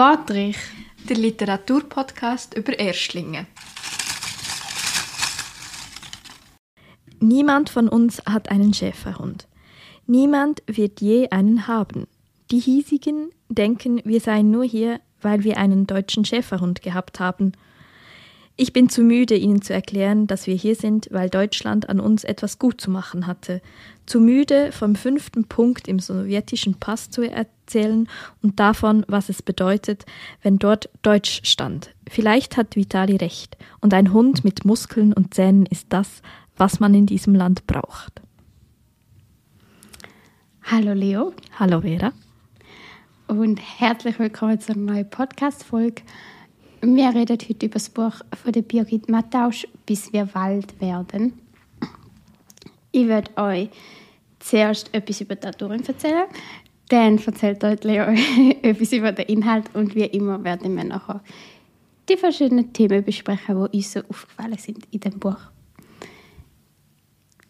Wortreich, der Literaturpodcast über Erstlinge. Niemand von uns hat einen Schäferhund. Niemand wird je einen haben. Die hiesigen denken, wir seien nur hier, weil wir einen deutschen Schäferhund gehabt haben. Ich bin zu müde, Ihnen zu erklären, dass wir hier sind, weil Deutschland an uns etwas gut zu machen hatte. Zu müde, vom fünften Punkt im sowjetischen Pass zu erzählen und davon, was es bedeutet, wenn dort Deutsch stand. Vielleicht hat Vitali recht, und ein Hund mit Muskeln und Zähnen ist das, was man in diesem Land braucht. Hallo Leo. Hallo Vera. Und herzlich willkommen zu einer neuen Podcast-Folge. Wir reden heute über das Buch von der Birgit Mattausch, «Bis wir Wald werden». Ich werde euch zuerst etwas über die Autorin erzählen, dann erzählt euch Leo etwas über den Inhalt und wie immer werden wir nachher die verschiedenen Themen besprechen, die uns so aufgefallen sind in dem Buch.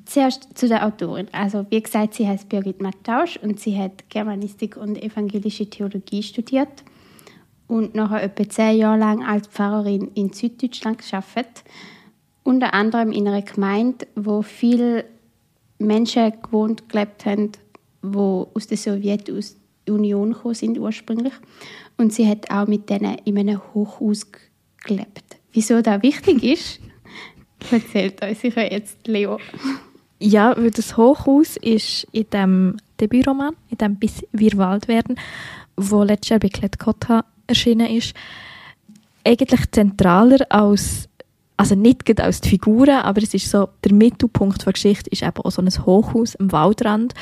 Zuerst zu der Autorin. Also wie gesagt, sie heißt Birgit Mattausch und sie hat Germanistik und evangelische Theologie studiert und nachher etwa zehn Jahre lang als Pfarrerin in Süddeutschland geschafft. Unter anderem in einer Gemeinde, wo viele Menschen gewohnt gelebt haben, die aus der Sowjetunion gekommen sind ursprünglich. Und sie hat auch mit denen in einem Hochhaus gelebt. Wieso das wichtig ist, erzählt uns sicher jetzt Leo. Ja, weil das Hochhaus ist in dem Debütroman, in dem «Bis wir Wald werden», wo letztes Jahr bei Klett-Cotta erschienen ist, eigentlich zentraler als, also nicht als die Figuren, aber es ist so, der Mittelpunkt der Geschichte ist eben auch so ein Hochhaus am Waldrand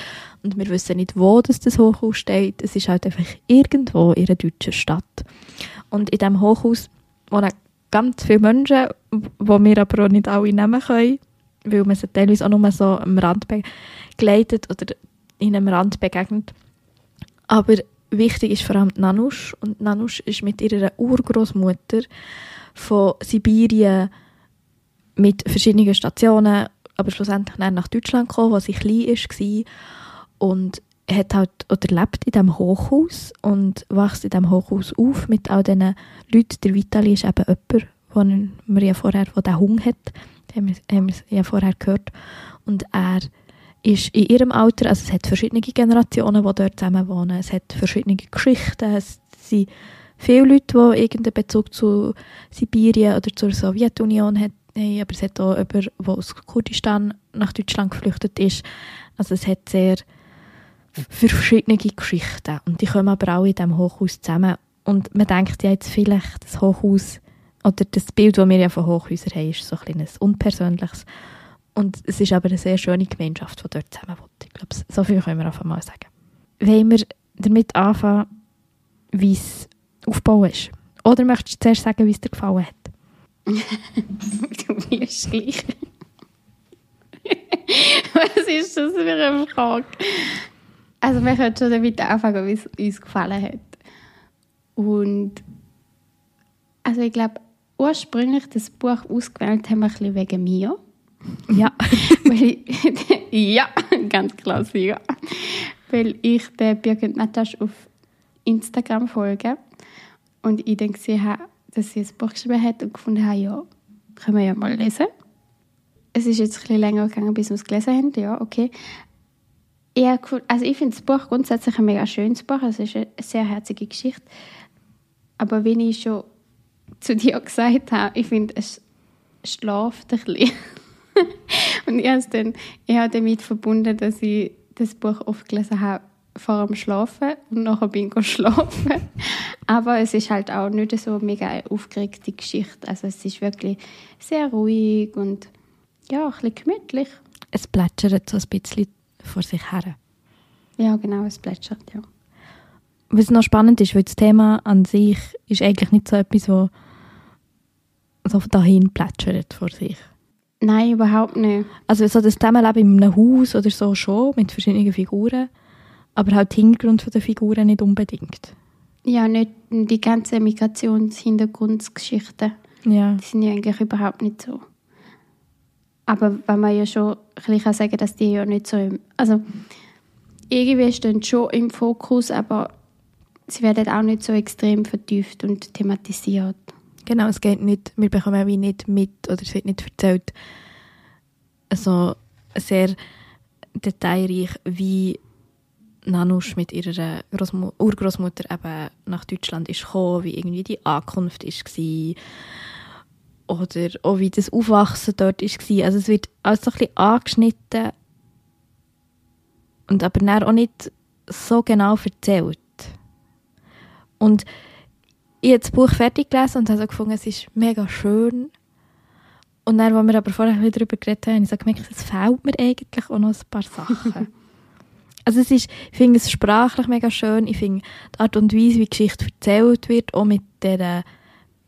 und wir wissen nicht, wo das, das Hochhaus steht. Es ist halt einfach irgendwo in einer deutschen Stadt. Und in diesem Hochhaus wohnen ganz viele Menschen, die wir aber auch nicht alle nehmen können, weil man sie teilweise auch nur so am Rand begleitet oder in einem Rand begegnet. Aber wichtig ist vor allem Nanusch. Und Nanusch ist mit ihrer Urgroßmutter von Sibirien mit verschiedenen Stationen, aber schlussendlich nach Deutschland gekommen, als sie klein war. Und hat halt, oder lebt in diesem Hochhaus und wächst in diesem Hochhaus auf mit all diesen Leuten. Der Vitali ist eben jemand, den wir ja vorher, der Hunger hat, haben wir, haben wir ja vorher gehört. Und er ist in ihrem Alter, also es hat verschiedene Generationen, die dort zusammen wohnen, es hat verschiedene Geschichten, es sind viele Leute, die irgendeinen Bezug zu Sibirien oder zur Sowjetunion haben, aber es hat auch jemanden, der aus Kurdistan nach Deutschland geflüchtet ist. Also es hat sehr verschiedene Geschichten und die kommen aber auch in diesem Hochhaus zusammen. Und man denkt ja jetzt vielleicht, das Hochhaus oder das Bild, das wir ja von Hochhäusern haben, ist so ein, ein unpersönliches. Und es ist aber eine sehr schöne Gemeinschaft, die dort zusammen wohnt. Ich glaube, so viel können wir einfach mal sagen. Wollen wir damit anfangen, wie es aufgebaut ist? Oder möchtest du zuerst sagen, wie es dir gefallen hat? du bist gleich. Was ist das für eine Frage? Also wir können schon damit anfangen, wie es uns gefallen hat. Und also ich glaube, ursprünglich das Buch ausgewählt haben wir ein bisschen wegen mir. Ja. Weil ich, ja, ganz klar, ja. Weil ich der Birgit Natasch auf Instagram folge und ich dann gesehen habe, dass sie ein Buch geschrieben hat und gefunden habe, ja, können wir ja mal lesen. Es ist jetzt ein bisschen länger gegangen, bis wir es gelesen haben, ja, okay. Ja, also ich finde das Buch grundsätzlich ein mega schönes Buch, es ist eine sehr herzige Geschichte. Aber wenn ich schon zu dir gesagt habe, ich finde, es schlaft ein bisschen. und ich habe dann eher damit verbunden, dass ich das Buch oft gelesen habe vor dem Schlafen und nachher bin ich schlafen. Aber es ist halt auch nicht so mega eine aufgeregte Geschichte. Also es ist wirklich sehr ruhig und ja, ein bisschen gemütlich. Es plätschert so ein bisschen vor sich her. Ja, genau, es plätschert, ja. Was noch spannend ist, weil das Thema an sich ist eigentlich nicht so etwas, wo so dahin plätschert vor sich. Nein, überhaupt nicht. Also so das Zusammenleben in einem Haus oder so schon, mit verschiedenen Figuren, aber halt der Hintergrund der Figuren nicht unbedingt. Ja, nicht die ganze Migrationshintergrundgeschichten. Ja. Die sind ja eigentlich überhaupt nicht so. Aber wenn man ja schon ein bisschen sagen kann, dass die ja nicht so im, also irgendwie stehen schon im Fokus, aber sie werden auch nicht so extrem vertieft und thematisiert. Genau, es geht nicht, wir bekommen wie nicht mit, oder es wird nicht erzählt, so sehr detailreich, wie Nanusch mit ihrer Großmu Urgroßmutter eben nach Deutschland ist gekommen, wie irgendwie die Ankunft war oder auch wie das Aufwachsen dort war. Also es wird alles so ein bisschen angeschnitten und aber dann auch nicht so genau erzählt. Und ich habe das Buch fertig gelesen und habe so gefunden, es ist mega schön. Und dann, als wir aber vorher darüber geredet haben, habe ich so gemerkt, es fehlt mir eigentlich auch noch ein paar Sachen. also es ist, ich finde es sprachlich mega schön. Ich finde die Art und Weise, wie die Geschichte erzählt wird, auch mit der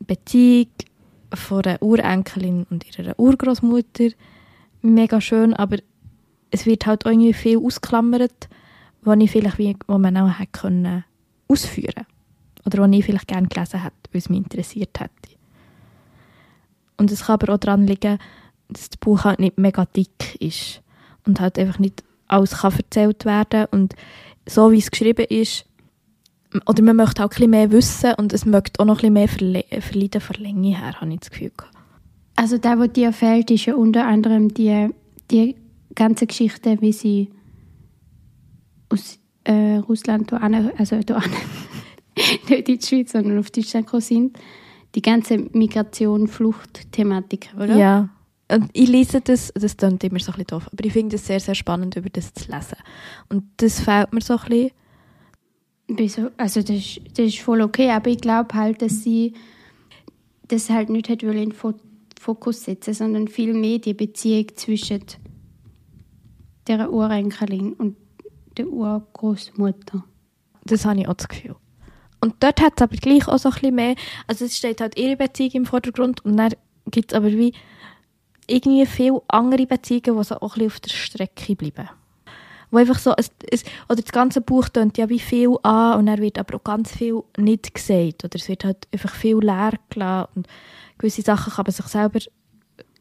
Beziehung von einer Urenkelin und ihrer Urgroßmutter, mega schön. Aber es wird halt auch irgendwie viel ausklammert, was ich vielleicht wie, wo man auch hätte können ausführen oder was ich vielleicht gerne gelesen hätte, weil es mich interessiert hätte. Und es kann aber auch daran liegen, dass das Buch halt nicht mega dick ist und halt einfach nicht alles kann erzählt werden und so wie es geschrieben ist, oder man möchte auch bisschen mehr wissen und es möchte auch noch bisschen mehr verle verleiden von Länge her, habe ich das Gefühl. Also da, wo dir fehlt, ist ja unter anderem die, die ganze Geschichte, wie sie aus äh, Russland, also nicht in die Schweiz, sondern auf Deutschland gekommen sind. Die ganze Migration, Flucht-Thematik, oder? Ja. Und ich lese das, das klingt immer so ein bisschen doof, aber ich finde es sehr, sehr spannend, über das zu lesen. Und das fehlt mir so ein bisschen. Also das ist, das ist voll okay, aber ich glaube halt, dass sie das halt nicht hat in den Fokus setzen, sondern viel mehr die Beziehung zwischen der Urenkelin und der Urgroßmutter. Das habe ich auch das Gefühl. Und dort hat es aber gleich auch so ein bisschen mehr, also es steht halt ihre Beziehung im Vordergrund und dann gibt es aber wie irgendwie viele andere Beziehungen, die so auch ein auf der Strecke bleiben. Wo einfach so, es, es, oder das ganze Buch tönt ja wie viel an und dann wird aber auch ganz viel nicht gesagt. Oder es wird halt einfach viel leer gelassen und gewisse Sachen kann man sich selber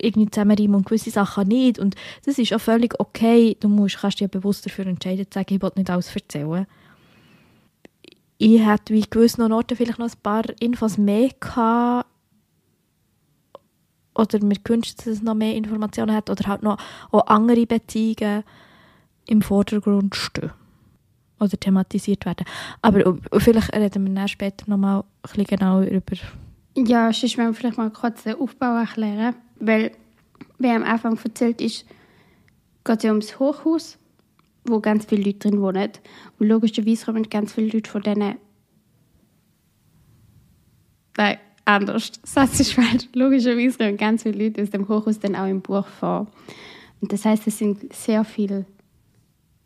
irgendwie zusammenreimen und gewisse Sachen nicht. Und das ist auch völlig okay. Du musst, kannst dich ja bewusst dafür entscheiden, zu sagen, ich will nicht alles erzählen ich hätte wie gewissen Orten vielleicht noch ein paar Infos mehr gehabt. Oder mir gewünscht, dass es noch mehr Informationen hat. Oder halt noch auch andere Beziehungen im Vordergrund stehen. Oder thematisiert werden. Aber vielleicht reden wir dann später noch mal ein bisschen genauer über... Ja, sonst wollen wir vielleicht mal kurz den Aufbau erklären. Weil, wie am Anfang erzählt ist, geht es ja ums Hochhaus wo ganz viele Leute drin wohnen. Und logischerweise kommen ganz viele Leute von denen. Nein, anders. Satz ist falsch. Logischerweise kommen ganz viele Leute aus dem Hochhaus dann auch im Buch vor. Und das heißt, es sind sehr viele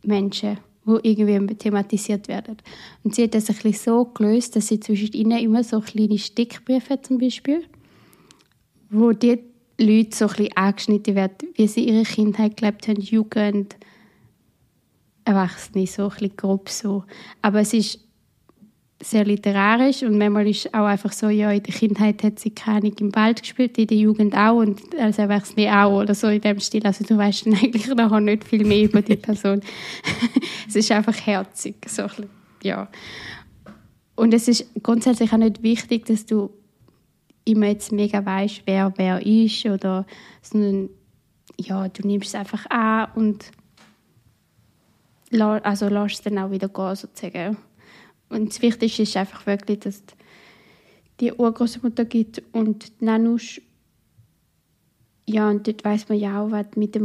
Menschen, die irgendwie thematisiert werden. Und sie hat das ein bisschen so gelöst, dass sie zwischen ihnen immer so kleine Stickbriefe zum Beispiel, wo die Leute so ein bisschen angeschnitten werden, wie sie ihre Kindheit gelebt haben, Jugend, Erwachsene, so ein bisschen grob so. Aber es ist sehr literarisch und manchmal ist auch einfach so, ja, in der Kindheit hat sie keine im Wald gespielt, in der Jugend auch und als Erwachsene auch oder so in dem Stil. Also du weißt dann eigentlich noch nicht viel mehr über die Person. es ist einfach herzig, so ein bisschen, ja. Und es ist grundsätzlich auch nicht wichtig, dass du immer jetzt mega weißt, wer wer ist oder sondern ja, du nimmst es einfach an und also lass es dann auch wieder gehen, sozusagen. Und das Wichtigste ist einfach wirklich, dass die Urgroßmutter gibt und die Nanusch, ja, und dort weiß man ja auch, was mit der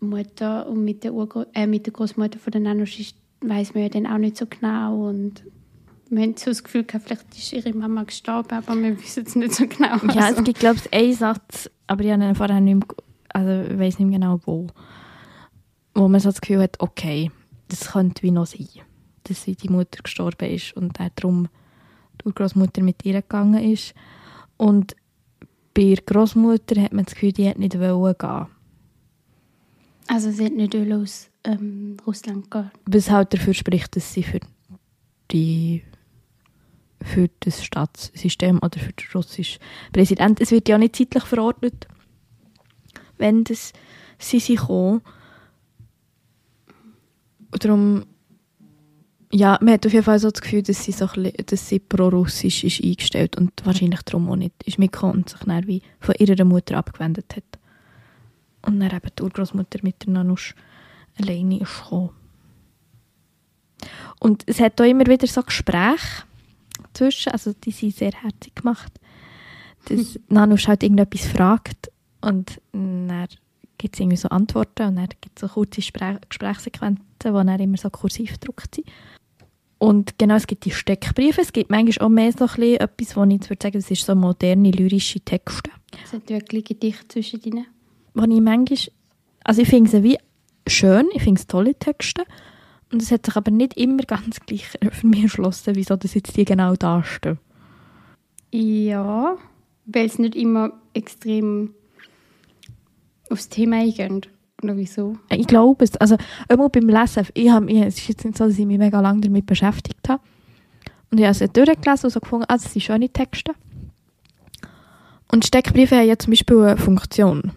Mutter und mit der, Urgro äh, mit der Großmutter von der Nanusch ist, weiß man ja dann auch nicht so genau und wir haben so das Gefühl gehabt, vielleicht ist ihre Mama gestorben, aber wir wissen es nicht so genau. Ja, also. es gibt, glaube ich, einen Satz, aber ich habe vorher nicht mehr, also ich weiß nicht mehr genau wo, wo man so das Gefühl hat, okay, das könnte wie noch sein, dass die Mutter gestorben ist und darum die Großmutter mit ihr gegangen ist. Und bei der Großmutter hat man das Gefühl, die hat nicht wollen gehen. Also sie hat nicht aus ähm, Russland gehen. Was halt dafür spricht, dass sie für die für das Staatssystem oder für den russischen Präsident. Es wird ja nicht zeitlich verordnet, wenn das sie sich kommen. Und darum ja, man hat auf jeden Fall so das Gefühl, dass sie, so ein bisschen, dass sie pro-russisch ist eingestellt und wahrscheinlich darum auch nicht ist mitgekommen und sich dann wie von ihrer Mutter abgewendet hat. Und dann eben die Urgroßmutter mit der Nanusch alleine ist gekommen. Und es hat auch immer wieder so Gespräche zwischen, also die sind sehr herzig gemacht, dass Nanusch halt irgendetwas fragt und dann gibt es irgendwie so Antworten und dann gibt es so kurze Spre Gesprächssequenzen, die dann immer so kursiv gedruckt sind. Und genau, es gibt die Steckbriefe, es gibt manchmal auch mehr so ein bisschen etwas, wo ich jetzt würde sagen, das ist so moderne lyrische Texte. Es hat wirklich Gedicht zwischen ihnen. Wo ich manchmal, also ich finde sie wie schön, ich finde es tolle Texte und es hat sich aber nicht immer ganz gleich für mich erschlossen, wieso das jetzt die genau dastehen. Ja, weil es nicht immer extrem aufs Thema eingehen. Oder wieso? Ich glaube es. Also, immer beim Lesen, ich habe, ich, es ist jetzt nicht so, dass ich mich mega lange damit beschäftigt habe. Und ich habe es durchgelesen und so gefunden, ah, das sind schöne Texte. Und Steckbriefe haben ja zum Beispiel eine Funktion.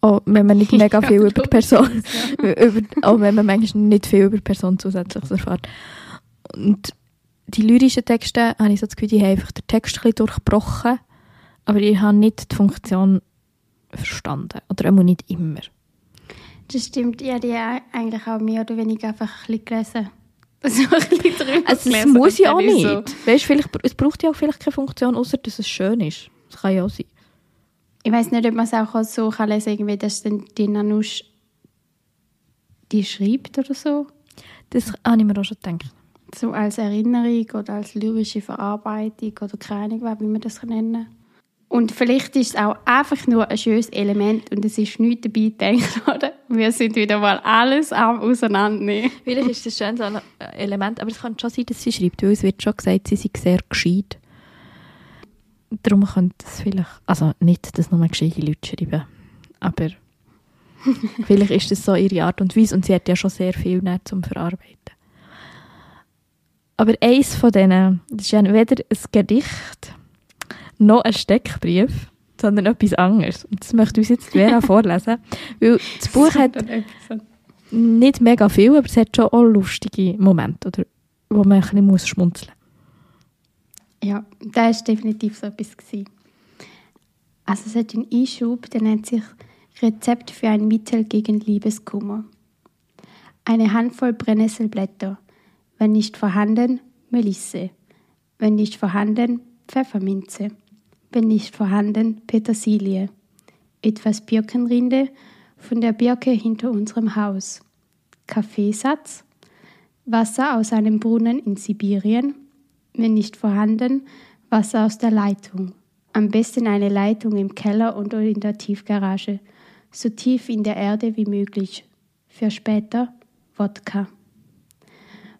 Auch wenn man nicht mega viel Ja, über die Person, über, auch wenn man manchmal nicht viel über die Person zusätzlich erfährt. Und die lyrischen Texte, habe ich so das Gefühl, die haben einfach den Text ein bisschen durchbrochen, aber ich habe nicht die Funktion verstanden. Oder auch nicht immer. Das stimmt, ich habe die eigentlich auch mehr oder weniger einfach ein bisschen gelesen. So ein bisschen Also es gelesen muss ja auch nicht. so- Weißt, vielleicht, es braucht ja auch vielleicht keine Funktion, außer dass es schön ist. Das kann ja auch sein. Ich weiß nicht, ob man es auch so kann lesen kann, dass dann die Nanusch die schreibt oder so. Das habe ich mir auch schon gedacht. So als Erinnerung oder als lyrische Verarbeitung oder keine Ahnung, wie man das nennen kann. Und vielleicht ist es auch einfach nur ein schönes Element und es ist nichts dabei gedacht worden. Wir sind wieder mal alles am Auseinandernehmen. Vielleicht ist das ein schönes Element, aber es kann schon sein, dass sie schreibt, weil es wird schon gesagt, sie sei sehr gescheit. Darum könnte es vielleicht, also nicht, dass nur gescheite Leute schreiben, aber vielleicht ist das so ihre Art und Weise und sie hat ja schon sehr viel nicht zum Verarbeiten. Aber eins von denen, das ist ja weder ein Gedicht noch ein Steckbrief, sondern etwas anderes. Und das möchte uns jetzt Vera vorlesen, weil das Buch hat nicht mega viel, aber es hat schon auch lustige Momente, oder, wo man ein bisschen muss schmunzeln Ja, da war definitiv so etwas. Gewesen. Also es hat einen Einschub, der nennt sich Rezept für ein Mittel gegen Liebeskummer. Eine Handvoll Brennnesselblätter. Wenn nicht vorhanden, Melisse. Wenn nicht vorhanden, Pfefferminze. Wenn nicht vorhanden, Petersilie. Etwas Birkenrinde von der Birke hinter unserem Haus. Kaffeesatz. Wasser aus einem Brunnen in Sibirien. Wenn nicht vorhanden, Wasser aus der Leitung. Am besten eine Leitung im Keller oder in der Tiefgarage, so tief in der Erde wie möglich. Für später Wodka.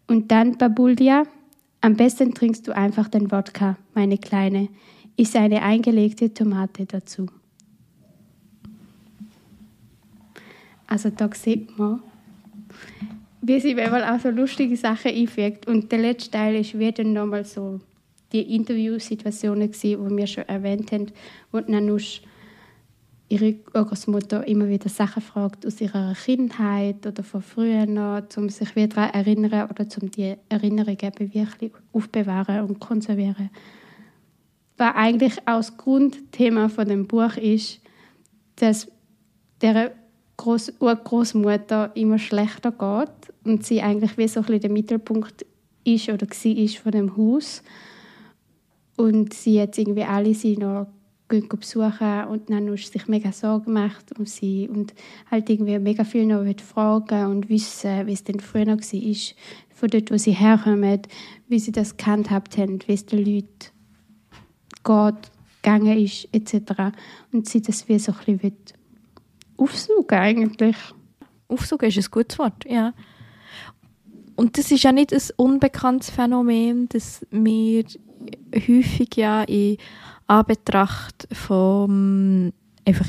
Und dann, Babuldia, am besten trinkst du einfach den Wodka, meine Kleine. Ist eine eingelegte Tomate dazu. Also da sieht man, wie sie manchmal auch so lustige Sachen einfügt. Und der letzte Teil ist wieder nochmal so die Interviewsituationen die wir schon erwähnt haben, wo Nanusch ihre Großmutter immer wieder Sachen fragt aus ihrer Kindheit oder von früher noch, um sich wieder daran zu erinnern oder um die Erinnerungen wirklich aufbewahren und konservieren. Was eigentlich auch das Grundthema von dem Buch ist, dass der Groß Urgroßmutter immer schlechter geht und sie eigentlich wie so ein bisschen der Mittelpunkt ist oder war von dem Haus. Und sie jetzt irgendwie alle sie noch besuchen und dann hat sich mega Sorgen gemacht um sie und halt irgendwie mega viel noch fragen und wissen, wie es denn früher noch war, von dort, wo sie herkommen, wie sie das gehandhabt haben, wie es den Leuten geht, gegangen ist, etc. Und sie das wie so ein bisschen aufsaugen eigentlich. Aufsuchen ist ein gutes Wort, ja. Und das ist ja nicht ein unbekanntes Phänomen, dass wir häufig ja in Anbetracht von einfach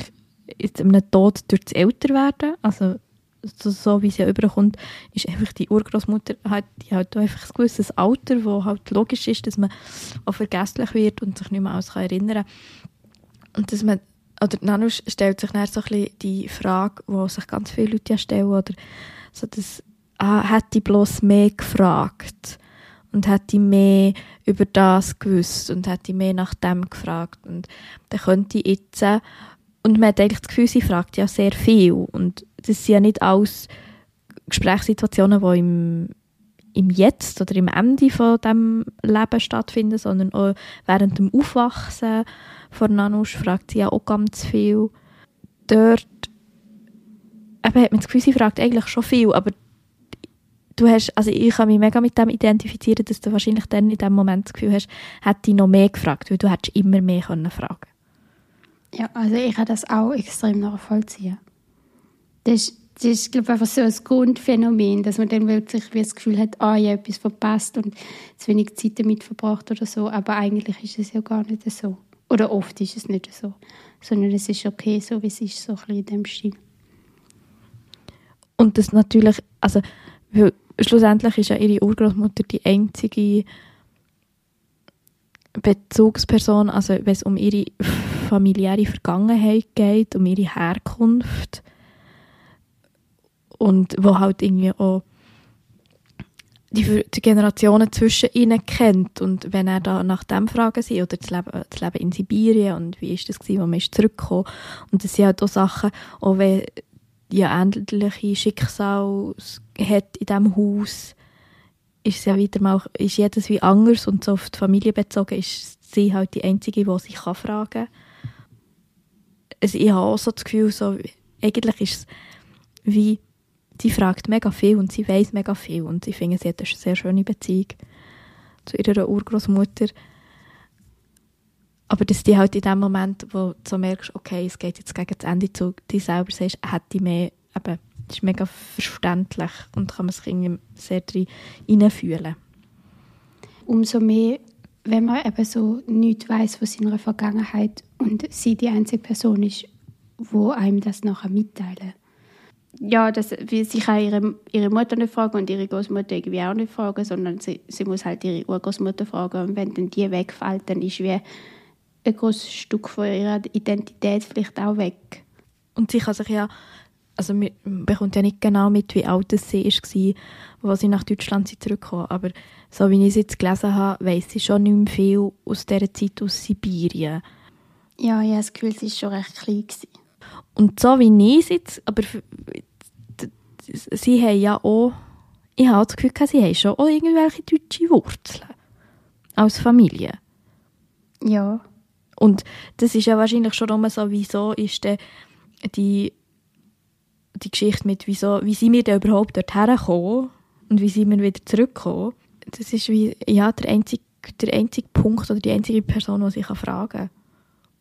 einem Tod durch das Älterwerden, also so, wie es ja überkommt, ist einfach die Urgroßmutter halt, die hat einfach ein gewisses Alter, wo halt logisch ist, dass man auch vergesslich wird und sich nicht mehr alles erinnern kann. Und dass man, oder Nanu stellt sich dann so ein bisschen die Frage, die sich ganz viele Leute ja stellen, oder so das, ah, hätte ich bloß mehr gefragt? Und hätte ich mehr über das gewusst? Und hätte ich mehr nach dem gefragt? Und dann könnte ich jetzt und man hat eigentlich das Gefühl, sie fragt ja sehr viel. Und das sind ja nicht alles Gesprächssituationen, die im, im Jetzt oder im Ende von dem Leben stattfinden, sondern auch während dem Aufwachsen von Nanusch fragt sie ja auch ganz viel. Dort eben, hat man das Gefühl, sie fragt eigentlich schon viel, aber du hast, also ich kann mich mega mit dem identifizieren, dass du wahrscheinlich dann in dem Moment das Gefühl hast, hätte ich noch mehr gefragt, weil du hättest immer mehr können fragen Ja, also ich habe das auch extrem nachvollziehen. Das das ist, glaube ich, einfach so ein Grundphänomen, dass man dann wirklich wie das Gefühl hat, ah, ich habe etwas verpasst und zu wenig Zeit damit verbracht oder so. Aber eigentlich ist es ja gar nicht so. Oder oft ist es nicht so. Sondern es ist okay, so wie es ist, so ein in dem Stil. Und das natürlich, also schlussendlich ist ja ihre Urgroßmutter die einzige Bezugsperson, also wenn es um ihre familiäre Vergangenheit geht, um ihre Herkunft und wo halt irgendwie auch die, die Generationen zwischen ihnen kennt und wenn er da nach dem fragen sie oder das Leben, das Leben in Sibirien und wie ist das gewesen, wo man ist zurückgekommen und das sind halt auch Sachen, auch wenn ja ähnliche Schicksal hat in diesem Haus, ist es ja wieder mal, ist jedes wie anders und so auf die Familie bezogen ist sie halt die Einzige, die sich fragen kann. Also ich habe auch so das Gefühl, so, eigentlich ist es wie, sie fragt mega viel und sie weiß mega viel und ich finde, sie hat eine sehr schöne Beziehung zu ihrer Urgroßmutter. Aber dass die halt in dem Moment, wo du merkst, okay, es geht jetzt gegen das Ende zu, die selber sagst, hätte mehr, eben, ist mega verständlich und kann man sich sehr hineinfühlen. Umso mehr, wenn man eben so nichts weiß von seiner Vergangenheit und sie die einzige Person ist, wo einem das nachher mitteilen. Ja, das, wie sie kann ihre, ihre Mutter nicht fragen und ihre Großmutter irgendwie auch nicht fragen, sondern sie, sie muss halt ihre Urgroßmutter fragen und wenn dann die wegfällt, dann ist wie ein großes Stück von ihrer Identität vielleicht auch weg. Und sie kann sich ja, also man bekommt ja nicht genau mit, wie alt sie war, als sie nach Deutschland zurückkam. Aber so wie ich es jetzt gelesen habe, weiss sie schon nicht mehr viel aus dieser Zeit aus Sibirien. Ja, ich habe das Gefühl, sie war schon recht klein. Gewesen. Und so wie ich es jetzt, aber sie haben ja auch, ich habe das Gefühl, sie haben schon auch irgendwelche deutsche Wurzeln. Als Familie. Ja. Und das ist ja wahrscheinlich schon immer so, wieso ist denn die, die Geschichte mit, wieso, wie sind wir denn überhaupt dorthin gekommen und wie sind wir wieder zurückgekommen. Das ist wie, ja, der einzige, der einzige Punkt oder die einzige Person, die ich fragen kann.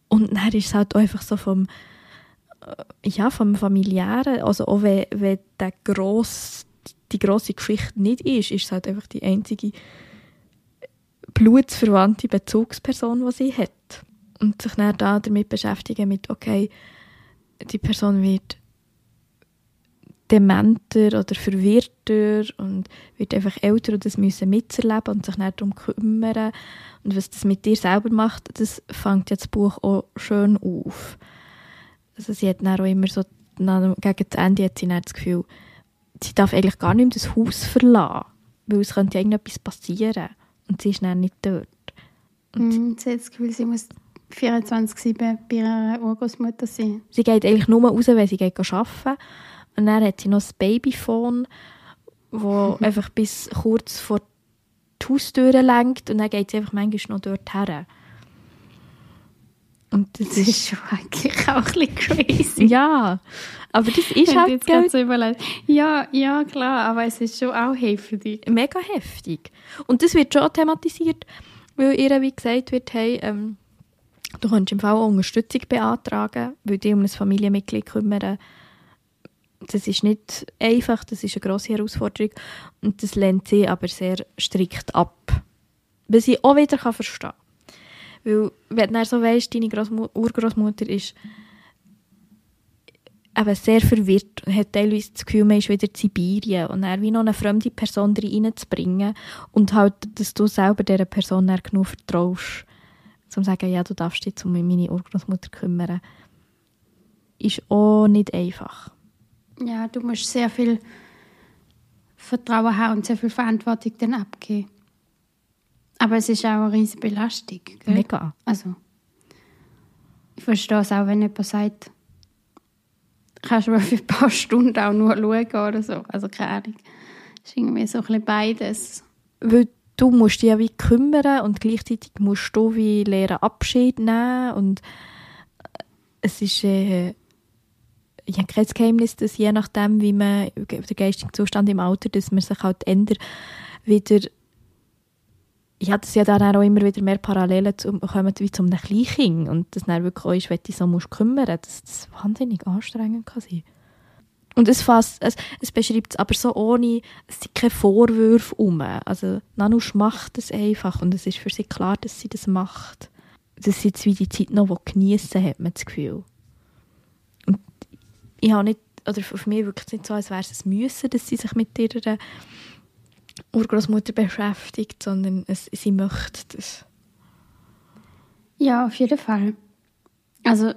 Und dann ist es halt auch einfach so vom, ja, vom Familiären, also auch wenn, wenn der gross, die grosse Geschichte nicht ist, ist es halt einfach die einzige blutsverwandte Bezugsperson, die sie hat und sich dann da damit beschäftigen mit, okay, die Person wird dementer oder verwirrter und wird einfach älter und das müssen miterleben und sich dann darum kümmern. Und was das mit dir selber macht, das fängt jetzt das Buch auch schön auf. Also sie hat dann auch immer so, gegen das Ende hat sie dann das Gefühl, sie darf eigentlich gar nicht mehr das Haus verlassen, weil es könnte ja irgendetwas passieren und sie ist dann nicht dort. Und mm, sie hat das Gefühl, sie muss 24-7 bei ihrer Urgroßmutter sein. Sie geht eigentlich nur raus, wenn sie geht arbeiten Und dann hat sie noch das Babyphone, das einfach bis kurz vor die Haustür lenkt und dann geht sie einfach manchmal noch dort her. Und das, das ist schon eigentlich auch ein bisschen crazy. Ja, aber das ist halt jetzt so überlegt. Ja, ja, klar, aber es ist schon auch heftig. Mega heftig. Und das wird schon thematisiert, weil ihr, wie gesagt wird, hey, ähm, Du kannst im Fall auch Unterstützung beantragen, weil dich um ein Familienmitglied kümmern. Das ist nicht einfach, das ist eine grosse Herausforderung und das lehnt sie aber sehr strikt ab. Was ich auch wieder verstehen kann. Weil, wenn du so weißt, deine Urgroßmutter ist eben sehr verwirrt und hat teilweise das Gefühl, man ist wieder in Sibirien und dann wie noch eine fremde Person reinzubringen und halt, dass du selber dieser Person genug vertraust, zum zu sagen, ja, du darfst dich um meine Urgroßmutter kümmern, ist auch nicht einfach. Ja, du musst sehr viel Vertrauen haben und so viel Verantwortung dann abgeben. Aber es ist auch eine riesige Belastung. Gell? Mega. Also, ich verstehe es auch, wenn jemand sagt, kannst du mal für ein paar Stunden auch nur schauen oder so. Also keine Ahnung. Es ist irgendwie so ein bisschen beides. Weil du musst dich ja wie kümmern und gleichzeitig musst du wie lernen Abschied nehmen und äh, es ist äh, ich habe kein Geheimnis, dass je nachdem, wie man der geistige Zustand im Alter, dass man sich halt ändert, wieder ich hatte es ja dann auch immer wieder mehr Parallelen zu, kommen wie zu einem Kleinkind und das dann wirklich auch ist, wenn du so musst kümmern dass das wahnsinnig anstrengend kann und es, fasst, es, es beschreibt es aber so ohne, es sind keine Vorwürfe um. Also Nanusch macht es einfach und es ist für sie klar, dass sie das macht. Das ist jetzt wie die Zeit noch, geniessen hat man das Gefühl. Und ich habe nicht, oder auf mich wirkt es nicht so, als wäre es ein Müssen, dass sie sich mit ihrer Urgroßmutter beschäftigt, sondern es, sie möchte das. Ja, auf jeden Fall. Also,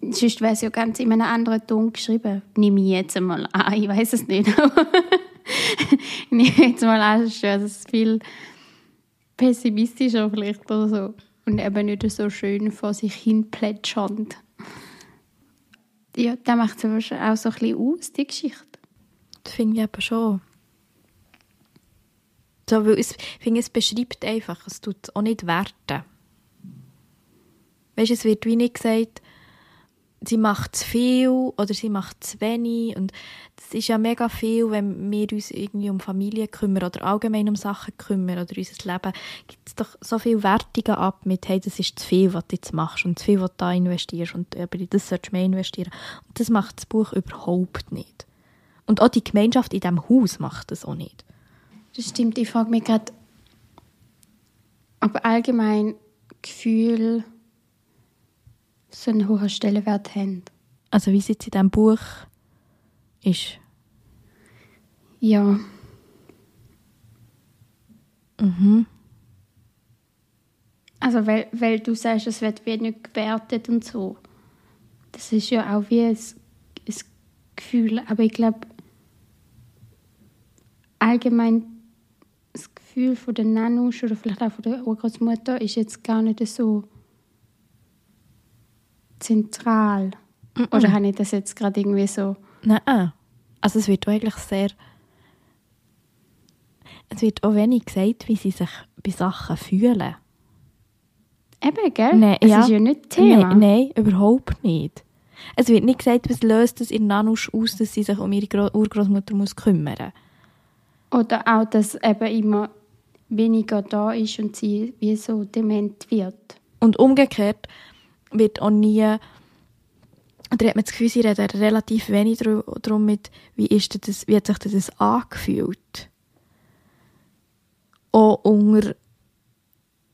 sonst wäre es ja ganz in einem anderen Ton geschrieben. Nehme ich jetzt einmal an, ich weiß es nicht. ich nehme jetzt mal an, es ist viel pessimistischer vielleicht oder so. Und eben nicht so schön vor sich hin plätschernd. Ja, das macht es auch so ein bisschen aus, die Geschichte. Finde ich eben schon. So, weil es, finde, es beschreibt einfach, es tut auch nicht werten. Weißt es wird wie nicht gesagt, sie macht zu viel oder sie macht zu wenig. Und das ist ja mega viel, wenn wir uns irgendwie um Familie kümmern oder allgemein um Sachen kümmern oder unser Leben, gibt es doch so viel Wertungen ab mit, hey, das ist zu viel, was du jetzt machst und zu viel, was du da investierst und aber das solltest du mehr investieren. Und das macht das Buch überhaupt nicht. Und auch die Gemeinschaft in diesem Haus macht das auch nicht. Das stimmt. Ich frage mich gerade, ob allgemein Gefühl so einen hohen Stellenwert haben. Also wie es jetzt in diesem Buch ist. Ja. Mhm. Also weil, weil du sagst, es wird wie nicht gewertet und so. Das ist ja auch wie ein, ein Gefühl. Aber ich glaube, allgemein das Gefühl von der Nanusch oder vielleicht auch von der Urgroßmutter ist jetzt gar nicht so zentral. Mm -mm. Oder habe ich das jetzt gerade irgendwie so... Nein. Also es wird auch eigentlich sehr... Es wird auch wenig gesagt, wie sie sich bei Sachen fühlen. Eben, gell? Nein, es ja. ist ja nicht Thema. Nein, nein, überhaupt nicht. Es wird nicht gesagt, was löst es in Nanusch aus, dass sie sich um ihre Gro Urgroßmutter muss kümmern Oder auch, dass eben immer weniger da ist und sie wie so dement wird. Und umgekehrt wird auch nie, oder hat man das Gefühl, sie reden relativ wenig darum mit, wie, ist das, wie hat sich das angefühlt. Auch unter,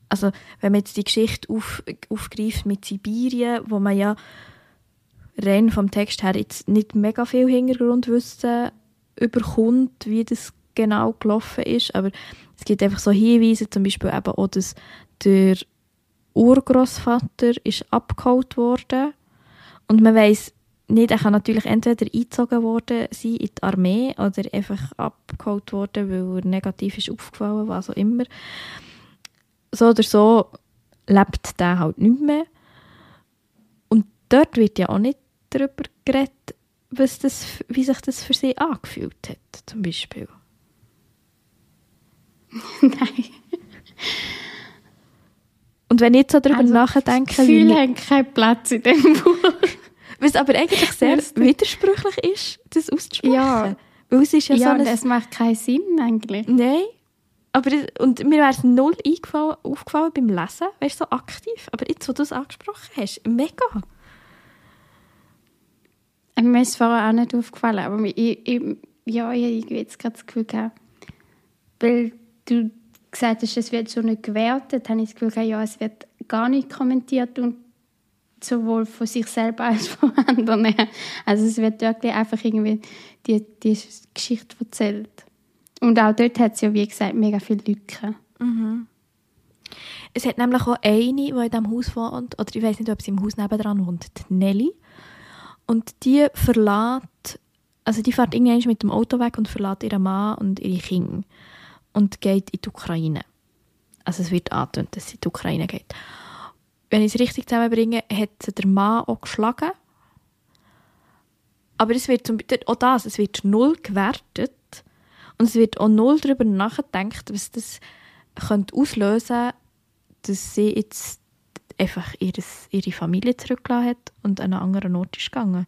also wenn man jetzt die Geschichte auf, aufgreift mit Sibirien, wo man ja rein vom Text her jetzt nicht mega viel Hintergrundwissen überkommt, wie das genau gelaufen ist, aber es gibt einfach so Hinweise, zum Beispiel eben auch, dass der Urgroßvater ist abgeholt worden und man weiß nicht, er kann natürlich entweder eingezogen worden sein in die Armee oder einfach abgeholt worden, weil er negativ ist aufgefallen, was auch immer. So oder so lebt der halt nicht mehr. Und dort wird ja auch nicht darüber geredet, was das, wie sich das für sie angefühlt hat, zum Beispiel. Nein. Und wenn ich jetzt so darüber Also, nachdenke, Gefühle wie, haben keinen Platz in diesem Buch. was aber eigentlich sehr widersprüchlich ist, das auszusprechen. Ja. Weil es ist ja, Ja, so ein... es macht keinen Sinn eigentlich. Nein. Aber das, und mir wäre es null eingefallen, aufgefallen beim Lesen, weißt du, so aktiv. Aber jetzt, wo du es angesprochen hast, mega. Mir ist es vorher auch nicht aufgefallen, aber ich, ich, ja, ich habe jetzt gerade das Gefühl gehabt, weil du gesagt hast, es wird so nicht gewertet, habe ich das Gefühl ja, es wird gar nicht kommentiert und sowohl von sich selber als von anderen. Also es wird wirklich einfach irgendwie die, die Geschichte erzählt. Und auch dort hat es ja, wie gesagt, mega viele Lücken. Es hat nämlich auch eine, die in diesem Haus wohnt, oder ich weiß nicht, ob sie im Haus nebendran wohnt, die Nelly. Und die verlässt also die fährt irgendwann mit dem Auto weg und verlässt ihren Mann und ihre Kinder und geht in die Ukraine. Also es wird angetönt, dass sie in die Ukraine geht. Wenn ich es richtig zusammenbringe, hat sie der Mann auch geschlagen. Aber es wird zum, auch das, es wird null gewertet und es wird auch null darüber nachgedacht, was das könnte auslösen dass sie jetzt einfach ihre Familie zurückgelassen hat und an einen anderen Ort ist gegangen.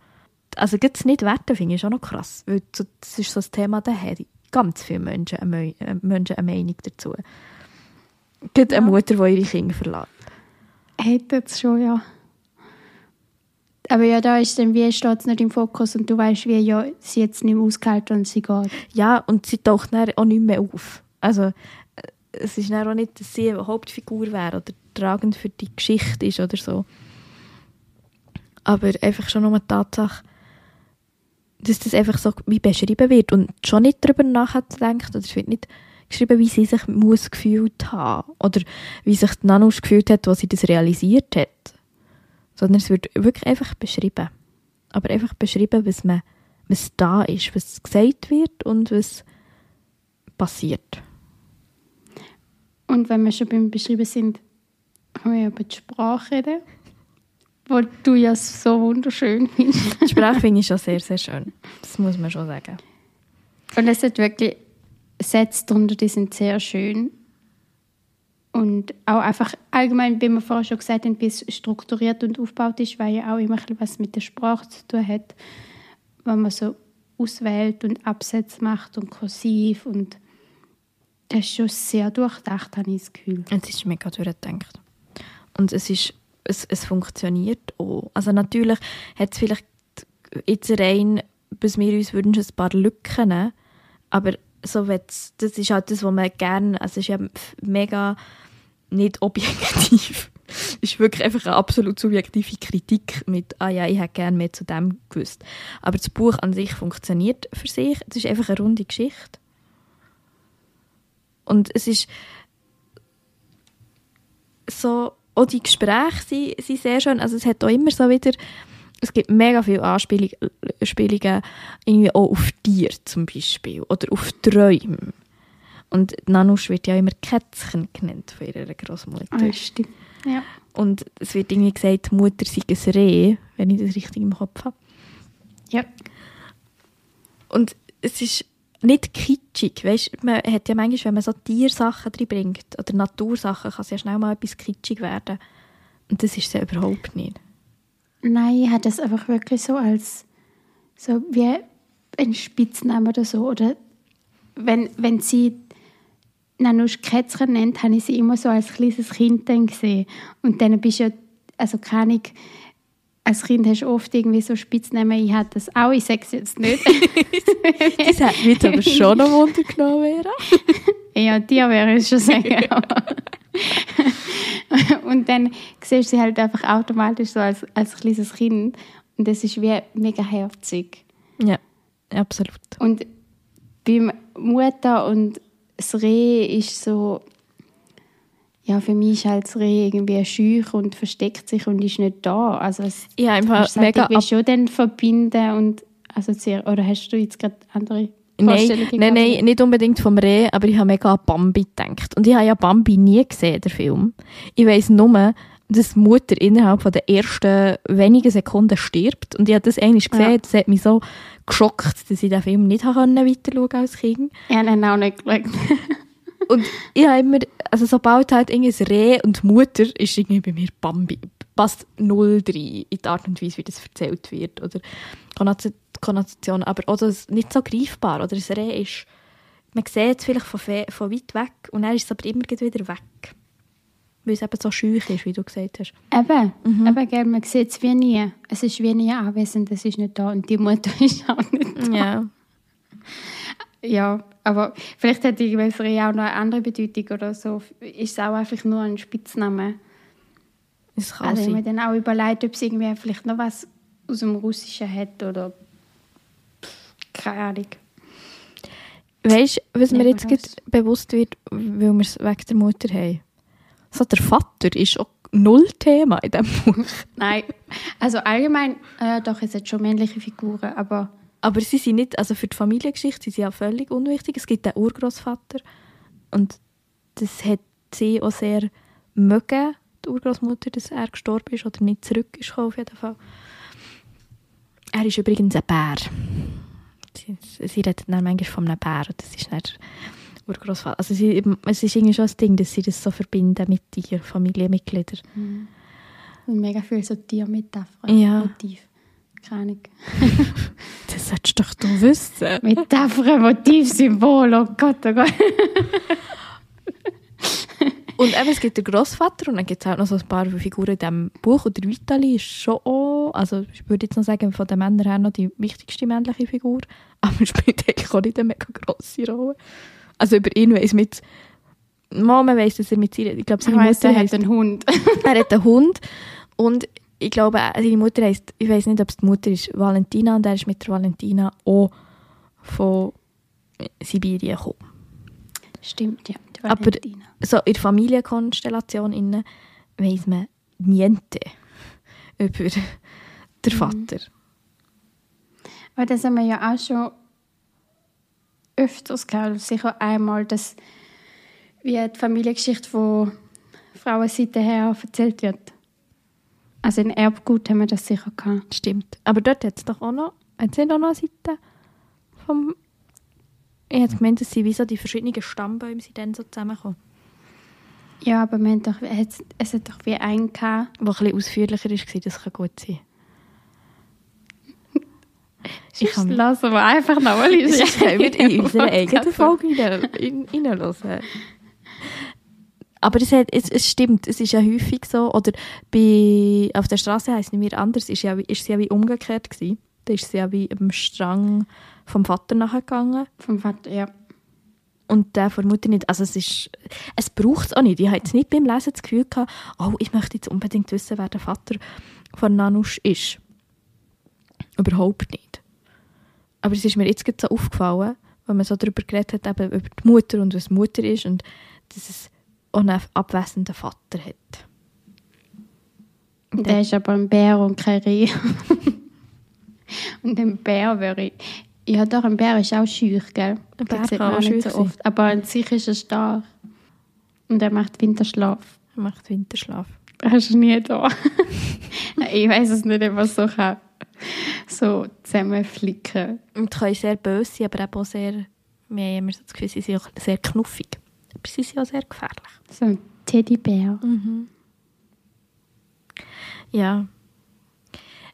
Also gibt es nicht werten, finde ich auch noch krass. Weil das ist so das Thema, da haben ganz viele Menschen eine, äh, Menschen eine Meinung dazu. Ja. eine Mutter, die ihre Kinder verlässt. Hätte es schon, ja. Aber ja, da ist dann wie steht es nicht im Fokus und du weißt, wie ja, sie jetzt nicht mehr ausgehalten und sie geht. Ja, und sie taucht dann auch nicht mehr auf. Also äh, es ist dann auch nicht, dass sie eine Hauptfigur wäre oder tragend für die Geschichte ist oder so. Aber einfach schon nur die Tatsache, dass das einfach so wie beschrieben wird und schon nicht darüber nachdenkt oder es wird nicht geschrieben, wie sie sich muss gefühlt haben oder wie sich die Nanusch gefühlt hat, als sie das realisiert hat. Sondern es wird wirklich einfach beschrieben. Aber einfach beschrieben, was, man, was da ist, was gesagt wird und was passiert. Und wenn wir schon beim Beschrieben sind, können wir über die Sprache reden, wo du ja so wunderschön findest. Die Sprache finde ich schon sehr, sehr schön. Das muss man schon sagen. Und es hat wirklich Sätze darunter, die sind sehr schön. Und auch einfach allgemein, wie wir vorher schon gesagt haben, wie es strukturiert und aufgebaut ist, weil ja auch immer was mit der Sprache zu tun hat, wenn man so auswählt und Absätze macht und kursiv und das ist schon sehr durchdacht, habe ich das Gefühl. Es ist mega durchgedacht. Und es, ist, es, es funktioniert auch. Also natürlich hat es vielleicht jetzt rein, bis wir uns wünschen, ein paar Lücken, aber so das ist halt das, was man gerne, also es ist ja mega nicht objektiv. es ist wirklich einfach eine absolut subjektive Kritik mit, ah ja, ich hätte gerne mehr zu dem gewusst. Aber das Buch an sich funktioniert für sich. Es ist einfach eine runde Geschichte. Und es ist so, auch die Gespräche sind, sind sehr schön. Also es hat auch immer so wieder, es gibt mega viele Anspielungen irgendwie auch auf Tiere zum Beispiel oder auf Träume. Und Nanusch wird ja immer Kätzchen genannt von ihrer Großmutter. Ah, stimmt. Ja. Und es wird irgendwie gesagt, die Mutter sei ein Reh, wenn ich das richtig im Kopf habe. Ja. Und es ist nicht kitschig. Weißt, man hat ja manchmal, wenn man so Tiersachen drin bringt oder Natursachen, kann es ja schnell mal etwas kitschig werden. Und das ist es ja überhaupt nicht. Nein, ich hatte es einfach wirklich so als so wie ein Spitzname oder so. Oder wenn, wenn sie Nanusch Kätzchen nennt, habe ich sie immer so als kleines Kind dann gesehen. Und dann bist du ja, also keine als Kind hast du oft irgendwie so Spitznamen, ich hatte das auch, ich sage es jetzt nicht. das hat mich aber schon noch Wunder genommen, Vera. ja, dir wäre es schon sagen. und dann siehst du sie halt einfach automatisch so als, als kleines Kind und das ist wie mega herzig. Ja, absolut. Und beim Mutter und das Reh ist so ja, für mich ist halt das Reh irgendwie schüch und versteckt sich und ist nicht da. Also es, ja, einfach du mega ich schon dann verbinden und assoziieren. Oder hast du jetzt gerade andere Nein, nein, nein, nicht unbedingt vom Reh, aber ich habe mega an Bambi gedacht. Und ich habe ja Bambi nie gesehen, der Film. Ich weiss nur, dass die Mutter innerhalb von der ersten wenigen Sekunden stirbt. Und ich habe das eigentlich gesehen, ja. das hat mich so geschockt, dass ich den Film nicht weiter schauen als Kind. Ich habe ihn auch nicht geschaut. Und ich habe immer, also sobald halt irgendwie Reh und Mutter ist irgendwie bei mir Bambi. Passt null rein in die Art und Weise, wie das erzählt wird. Oder Konnotation, aber oder nicht so greifbar. Oder das Reh ist, man sieht es vielleicht von, von weit weg und dann ist es aber immer wieder weg. Weil es eben so schüch ist, wie du gesagt hast. Eben, mhm. eben gell, man sieht es wie nie. Es ist wie nie anwesend, es ist nicht da und die Mutter ist auch nicht da. Ja. Ja, aber vielleicht hat irgendwas auch noch eine andere Bedeutung oder so. Ist es auch einfach nur ein Spitzname? Es kann also sein. ich mir dann auch überlegt, ob es irgendwie vielleicht noch was aus dem Russischen hat oder keine Ahnung. Weißt du, was mir jetzt bewusst wird, weil wir es wegen der Mutter haben? So, der Vater ist auch null Thema in diesem Buch. Nein, also allgemein, äh, doch, es hat schon männliche Figuren, aber Aber sie sind nicht, also für die Familiengeschichte sind sie ja völlig unwichtig. Es gibt einen Urgroßvater und das hat sie auch sehr mögen, die Urgroßmutter, dass er gestorben ist oder nicht zurück ist auf jeden Fall. Er ist übrigens ein Bär. Sie, sie redet dann manchmal von einem Bär und das ist nicht Urgroßvater. Also sie, es ist irgendwie schon ein Ding, dass sie das so verbinden mit ihren Familienmitgliedern. Mhm. Und mega viel so Tiermetaphern, Ja. Motiv. Keine Ahnung. Das solltest doch du wissen. Metaphern, Motiv, Symbol, oh Gott, oh Gott. Und eben, es gibt den Großvater und dann gibt es auch noch so ein paar Figuren in diesem Buch. Und der Vitali ist schon auch, also ich würde jetzt noch sagen, von den Männern her noch die wichtigste männliche Figur. Aber spielt eigentlich auch nicht eine mega grosse Rolle. Also über ihn weiss mit... Mama weiss, dass er mit seiner... Ich glaube, Ich seine weiss, Mutter er hat einen Hund. er hat einen Hund. Und ich glaube, äh, seine Mutter heisst... Ich weiß nicht, ob es die Mutter ist Valentina. Und er ist mit der Valentina auch von Sibirien gekommen. Stimmt, ja. Die Aber- so in der Familienkonstellation innen weiss man niente über den Mhm. Vater. Aber das haben wir ja auch schon öfters gehabt. Sicher einmal, dass wie die Familiengeschichte von Frauenseite her erzählt wird. Also in Erbgut haben wir das sicher gehabt. Stimmt. Aber dort hat es doch auch noch, hat auch noch eine Seite vom... Ich hätte gemeint, dass sie wie so die verschiedenen Stammbäume sind dann so zusammengekommen. Ja, aber wir haben doch, es, es hat doch wie einen gehabt. Was ein bisschen ausführlicher war, das kann gut sein. Ich kann lassen wir einfach nochmal in unserer eigenen Folge reinhören. Aber es, hat, es, es stimmt, es ist ja häufig so, oder bei, auf der Straße heisst es mir anders, ist, ja, ist sie ja wie umgekehrt gewesen. Da ist sie ja wie am Strang vom Vater nachgegangen Vom Vater, ja. und der von der Mutter nicht. Also es ist, es braucht es auch nicht. Ich hatte jetzt nicht beim Lesen das Gefühl gehabt, oh, ich möchte jetzt unbedingt wissen, wer der Vater von Nanusch ist. Überhaupt nicht. Aber es ist mir jetzt so aufgefallen, weil man so darüber geredet hat, eben über die Mutter und was Mutter ist und dass es auch einen abwesenden Vater hat. Und der ist aber ein Bär und kein Reh. und ein Bär wäre ich. Ja, doch, ein Bär ist auch schüch, gell? Ein Bär sieht kann man auch nicht so sein. oft. Aber an sich ist er stark. Und er macht Winterschlaf. Er macht Winterschlaf. Hast du nie da? ich weiß es nicht, man so kann. So zusammenflicken. Und können sehr böse sein, aber auch sehr, wir haben immer so das Gefühl, sie sind auch sehr knuffig. Sie sind auch sehr gefährlich. So ein Teddybär. Ja.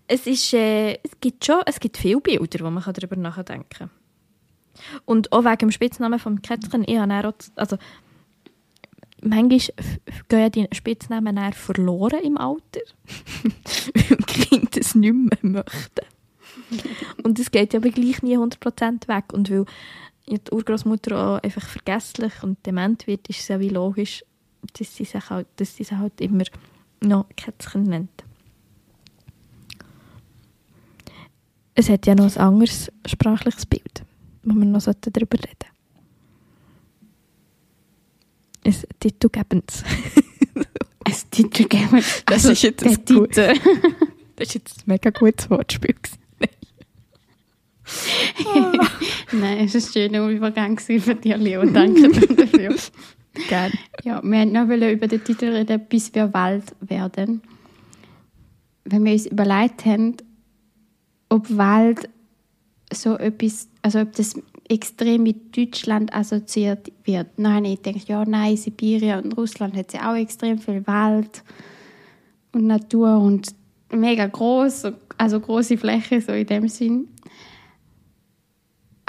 Es, ist, äh, es gibt schon es gibt viele Bilder, wo man darüber nachdenken kann. Und auch wegen dem Spitznamen vom Kätzchen, ich habe auch, also, manchmal gehen ja die Spitznamen dann verloren im Alter, weil die Kinder es nicht mehr möchten. Und es geht ja aber gleich nie 100% weg. Und weil ja die Urgroßmutter auch einfach vergesslich und dement wird, ist es ja wie logisch, dass sie sich halt, dass sie sich halt immer noch Kätzchen nennt. Es hat ja noch ein anderes sprachliches Bild, wo wir noch darüber reden sollten. Ein titelgebendes. Ein Titel geben. Das ist jetzt ein gut- Titel. Das war jetzt ein mega gutes Wortspiel. gewesen. Nein, es war ein schöner Übergang für dich, Leo. Danke dafür. Gerne. Ja, wir wollten noch über den Titel reden, bis wir Wald werden. Wenn wir uns überlegt haben, ob Wald so etwas, also ob das extrem mit Deutschland assoziiert wird. Habe ich gedacht, ja, nein, Sibirien und Russland hat ja auch extrem viel Wald und Natur und mega groß, also große Fläche so in dem Sinn.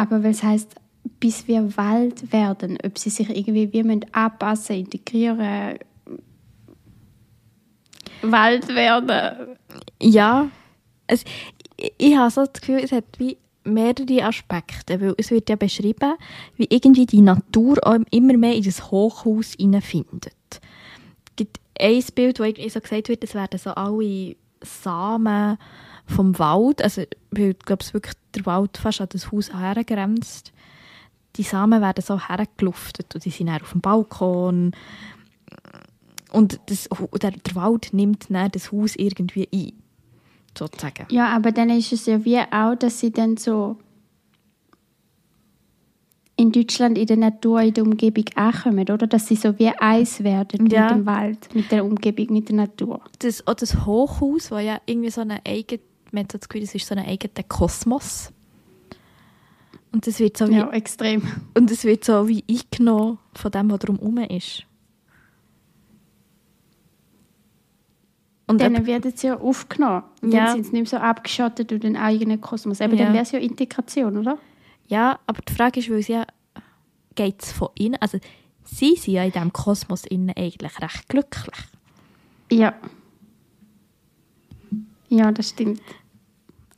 Aber was heißt, bis wir Wald werden, ob sie sich irgendwie wie müssen anpassen, integrieren, Wald werden. Ja, es, ich, ich habe so das Gefühl, es hat wie mehrere Aspekte, weil es wird ja beschrieben, wie irgendwie die Natur immer mehr in das Hochhaus hineinfindet. Es gibt ein Bild, wo irgendwie so gesagt wird, es werden so alle Samen vom Wald, also weil, ich glaube, es wirklich der Wald fast an das Haus hergrenzt, die Samen werden so hergeluftet und die sind dann auf dem Balkon und das, der, der Wald nimmt dann das Haus irgendwie ein, sozusagen. Ja, aber dann ist es ja wie auch, dass sie dann so in Deutschland in der Natur, in der Umgebung ankommen, oder? Dass sie so wie eins werden Ja. mit dem Wald, mit der Umgebung, mit der Natur. Das, auch das Hochhaus, wo ja irgendwie so eine eigene, man hat so das Gefühl, das ist so ein eigener Kosmos. Und das wird so wie, Ja, extrem. und es wird so wie eingenommen von dem, was drumherum ist. Und dann eben- werden sie ja aufgenommen. Und Ja. Dann sind sie nicht mehr so abgeschottet durch den eigenen Kosmos. Aber Ja. dann wäre es ja Integration, oder? Ja, aber die Frage ist, weil sie ja geht es von innen, also sie sind ja in diesem Kosmos innen eigentlich recht glücklich. Ja. Ja, das stimmt.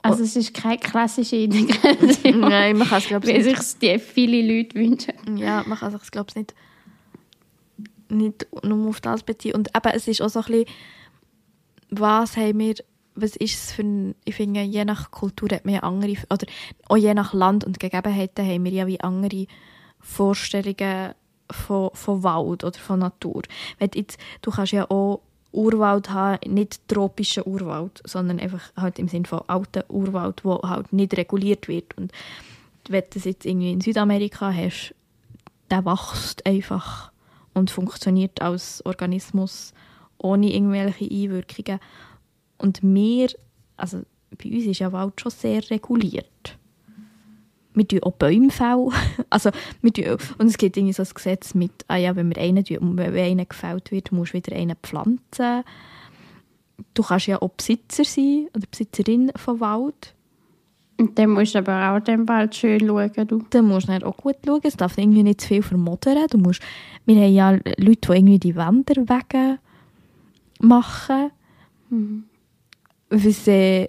Also es ist keine klassische Integration, Nein, man kann es glaube wie ich sich die viele Leute wünschen. nicht, ja, man kann es glaube ich nicht, nicht nur auf das beziehen. Und eben, es ist auch so ein bisschen, was haben wir, was ist es für ein, ich finde, je nach Kultur hat man ja andere, oder auch je nach Land und Gegebenheiten haben wir ja wie andere Vorstellungen von, von Wald oder von Natur. Du jetzt, du kannst ja auch Urwald haben, nicht tropischen Urwald, sondern einfach halt im Sinne von alten Urwald, wo halt nicht reguliert wird. Und wenn du das jetzt irgendwie in Südamerika hast, der wächst einfach und funktioniert als Organismus ohne irgendwelche Einwirkungen. Und wir, also bei uns ist ja Wald schon sehr reguliert. Wir tun auch Bäume fällen. Also, wir tun, und es gibt irgendwie so ein Gesetz mit, ah ja, wenn wir einen, tun, wenn einer gefällt wird, musst du wieder einen pflanzen. Du kannst ja auch Besitzer sein oder Besitzerin von Wald. Und dann musst du aber auch den Wald schön schauen. Du. Dann musst du dann auch gut schauen. Es darf irgendwie nicht zu viel vermodern. Du musst, wir haben ja Leute, die irgendwie die Wanderwege machen. Was, äh,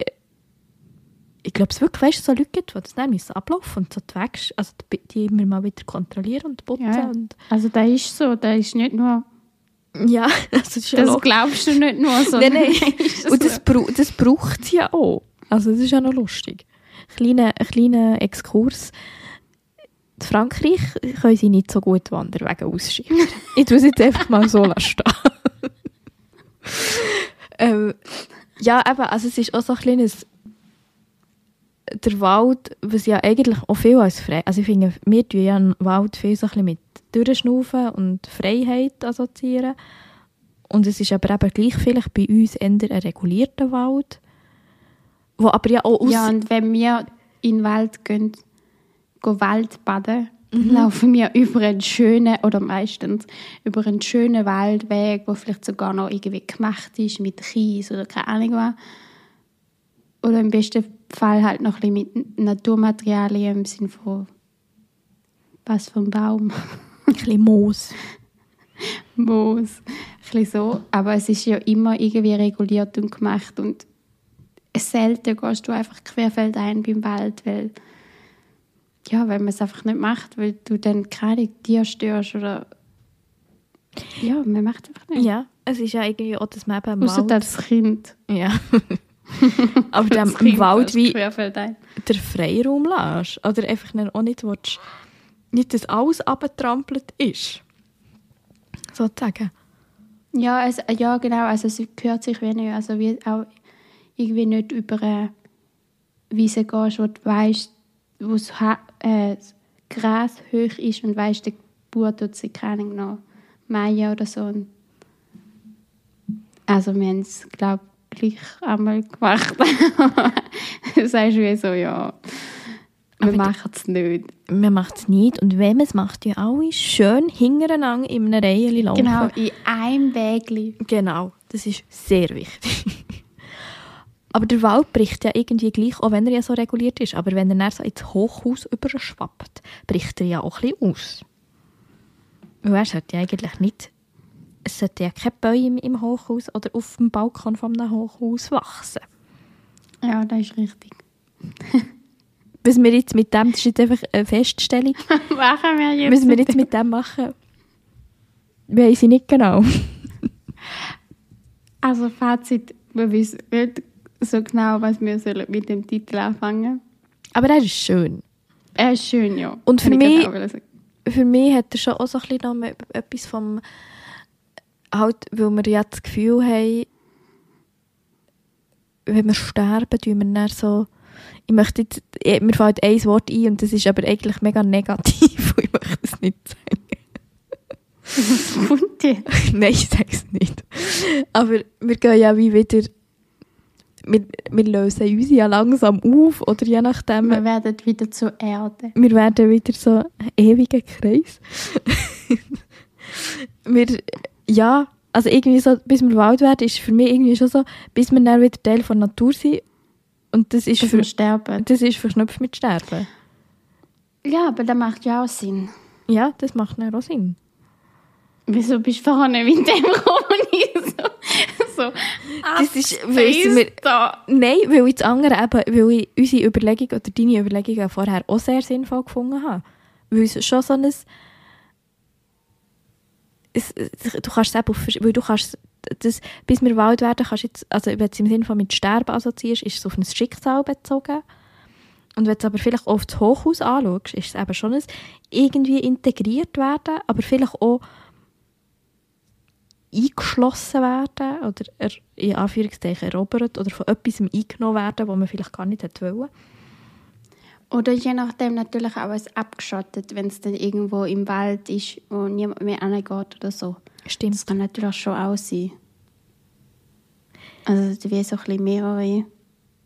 ich glaube, es wirklich weißt, du, so Leute gibt, die das müssen ablaufen und so die Wege, also die, die immer mal wieder kontrollieren und putzen. Ja. Und, Also das ist so, das ist nicht nur, ja, also das ist ja das logisch. glaubst du nicht nur so. Nein, nein. ist Und das, so. brau das braucht es ja auch. Also das ist ja noch lustig. Kleiner, ein kleiner Exkurs. In Frankreich können sie nicht so gut Wanderwege ausschieben. ich tue es jetzt einfach mal so stehen. ähm, ja, eben, also es ist auch so ein kleines der Wald, was ja eigentlich auch viel als frei, also ich finde, wir tun ja den Wald viel so ein bisschen mit Durchschnaufen und Freiheit assoziieren. Und es ist aber eben gleich vielleicht bei uns eher ein regulierter Wald, wo aber ja auch aus... Ja, und wenn wir in den Wald gehen, gehen Wald baden, dann laufen wir über einen schönen, oder meistens über einen schönen Waldweg, der vielleicht sogar noch irgendwie gemacht ist mit Kies oder keine Ahnung was. Oder im besten Fall halt noch mit Naturmaterialien im Sinne von was ein Baum, ein bisschen Moos. Moos, ein bisschen so. Aber es ist ja immer irgendwie reguliert und gemacht und selten gehst du einfach querfeldein beim Wald, weil ja, weil man es einfach nicht macht, weil du dann keine Tier störst oder ja, man macht einfach nicht. Ja, es ist ja irgendwie auch, dass man eben im Außer Wald... das Kind. Ja. aber Das im Wald wie der Freiraum lässt. Oder einfach dann auch nicht willst, nicht, dass alles abgetrampelt ist. Sozusagen. Ja, also, ja, genau. Also es gehört sich wie nicht. Also wie auch irgendwie nicht über eine Wiese gehst, wo du weißt, wo das, ha äh, das Gras hoch ist und weißt, der Bauer tut sich keine noch mähen oder so. Und also wir haben es, glaube ich, gleich einmal gemacht. du sagst wie so, ja, wir machen es nicht. Man macht es nicht. Und wenn man es macht, ja alle schön hintereinander in einer Reihe laufen. Genau, in einem Wägli. Genau, das ist sehr wichtig. aber der Wald bricht ja irgendwie gleich, auch wenn er ja so reguliert ist. Aber wenn er dann so ins Hochhaus überschwappt, bricht er ja auch ein bisschen aus. Weil er sollte ja eigentlich nicht, es sollte ja keine Bäume im Hochhaus oder auf dem Balkon von einem Hochhaus wachsen. Ja, das ist richtig. Was wir jetzt mit dem, das ist jetzt einfach eine Feststellung, machen wir jetzt. was wir jetzt mit dem machen, weiss ich nicht genau. Also Fazit, wir wissen nicht so genau, was wir sollen mit dem Titel anfangen Aber er ist schön. Er ist schön, ja. Und für mich- für mich hat er schon auch so ein bisschen noch etwas vom halt, weil wir ja das Gefühl haben, wenn wir sterben, tun wir dann so ich möchte jetzt, eh, mir fällt ein Wort ein und das ist aber eigentlich mega negativ ich möchte es nicht sagen. Was kommt jetzt? Nein, ich sage es nicht. Aber wir gehen ja wie wieder... Wir, wir lösen uns ja langsam auf, oder je nachdem... Wir werden wieder zur Erde. wir werden wieder so ein ewiger Kreis. wir, ja, also irgendwie so, bis wir Wald werden, ist für mich irgendwie schon so, bis wir dann wieder Teil von der Natur sind. Und das ist, für, wir sterben. das ist verknüpft mit Sterben. Ja, aber das macht ja auch Sinn. Ja, das macht dann auch Sinn. Wieso bist du vorher nicht mit dem gekommen? So, so Das ist, weil da. nein, weil ich das andere eben, weil ich unsere Überlegung oder deine Überlegungen vorher auch sehr sinnvoll gefunden habe. Weil es schon so ein, es, du kannst es vers- weil du kannst das, bis wir Wald werden, kannst jetzt, also wenn du es im Sinne von mit Sterben assoziierst, ist es auf ein Schicksal bezogen. Und wenn du es aber vielleicht auch auf das Hochhaus anschaust, ist es eben schon ein irgendwie integriert werden, aber vielleicht auch eingeschlossen werden oder er, in Anführungszeichen erobert oder von etwas eingenommen werden, was man vielleicht gar nicht wollen. Oder je nachdem natürlich auch es abgeschottet, wenn es dann irgendwo im Wald ist und niemand mehr angeht oder so. Stimmt. Das kann natürlich schon auch sein. Also wie so ein bisschen mehrere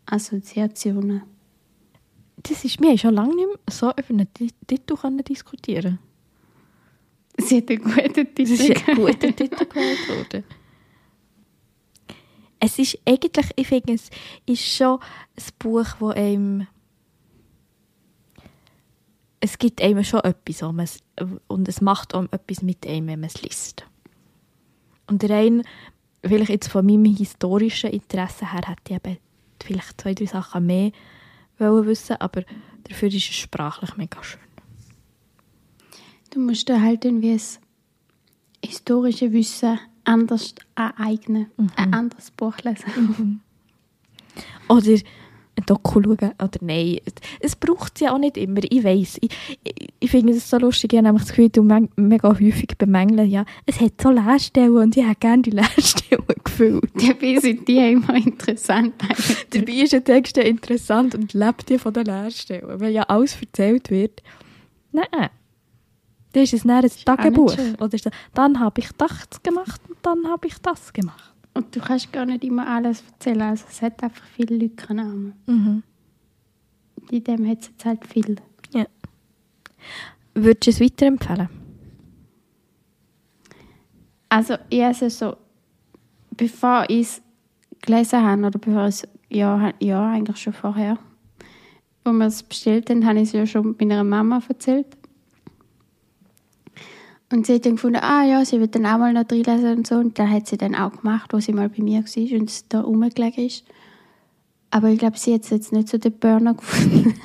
Assoziationen. Das ist, haben schon lange nicht mehr so über einen Ti- Titel diskutieren Sie hat einen guten Titel. Das ist ein gegeben. guter Titel gewählt worden. Es ist eigentlich, ich finde, es ist schon ein Buch, wo einem es gibt einem schon etwas, man es- und es macht auch etwas mit einem, wenn man es liest. Und rein, vielleicht jetzt von meinem historischen Interesse her, hätte ich eben vielleicht zwei, drei Sachen mehr wollen wissen, aber dafür ist es sprachlich mega schön. Du musst dir halt irgendwie das historische Wissen anders aneignen. Ein anderes Buch lesen. Oder ein Doku schauen. Oder nein, es braucht es ja auch nicht immer. Ich weiss. Ich, ich, ich finde es so lustig. Ich habe nämlich das Gefühl, du me- mega häufig bemängeln, ja, es hat so Leerstellen und ich hätte gerne die Leerstellen gefüllt. Dabei sind die immer interessant. Dabei ist ein Text ja interessant und lebt ja von den Leerstellen. Wenn ja alles erzählt wird. Nein. Das ist es dann ein Tagebuch. Oder dann habe ich das gemacht und dann habe ich das gemacht. Und du kannst gar nicht immer alles erzählen. Also es hat einfach viele Lückennamen. Mhm. In dem hat es jetzt halt viel. Ja. Würdest du es weiterempfehlen? Also ich also so, bevor ich es gelesen habe, oder bevor ich es, ja, ja, eigentlich schon vorher, wo wir es bestellt haben, habe ich es ja schon meiner Mama erzählt. Und sie hat dann gefunden, ah ja, sie wird dann auch mal noch reinlesen und so. Und dann hat sie dann auch gemacht, wo sie mal bei mir war und da rumgelegen ist. Aber ich glaube, sie hat jetzt nicht so den Burner gefunden.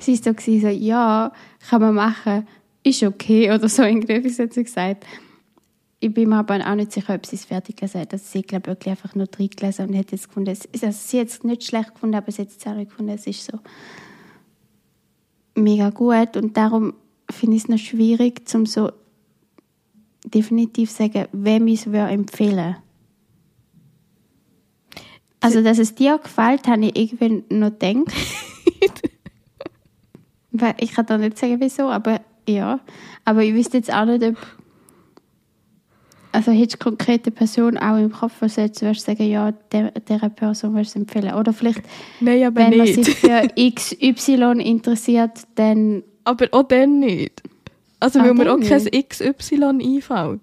sie ist so, so, ja, kann man machen, ist okay oder so, irgendwie hat sie gesagt. Ich bin mir aber auch nicht sicher, ob sie es fertig gelesen hat. Also sie hat, glaube ich, wirklich einfach nur drin gelesen und hat jetzt gefunden, es, also sie hat es nicht schlecht gefunden, aber sie hat es auch gefunden, es ist so mega gut und darum finde ich es noch schwierig, zum so definitiv zu sagen, wem ich es würde empfehlen Also, dass es dir gefällt, habe ich irgendwie noch gedacht. Weil ich kann da nicht sagen, wieso, aber ja. Aber ich wüsste jetzt auch nicht, ob. Also, hättest du konkrete Person auch im Kopf, was du jetzt würdest sagen, ja, der, dieser Person würdest du empfehlen. Oder vielleicht, Nein, wenn man nicht. sich für XY interessiert, dann. Aber auch dann nicht. Also, Ah, weil mir auch kein. XY einfällt.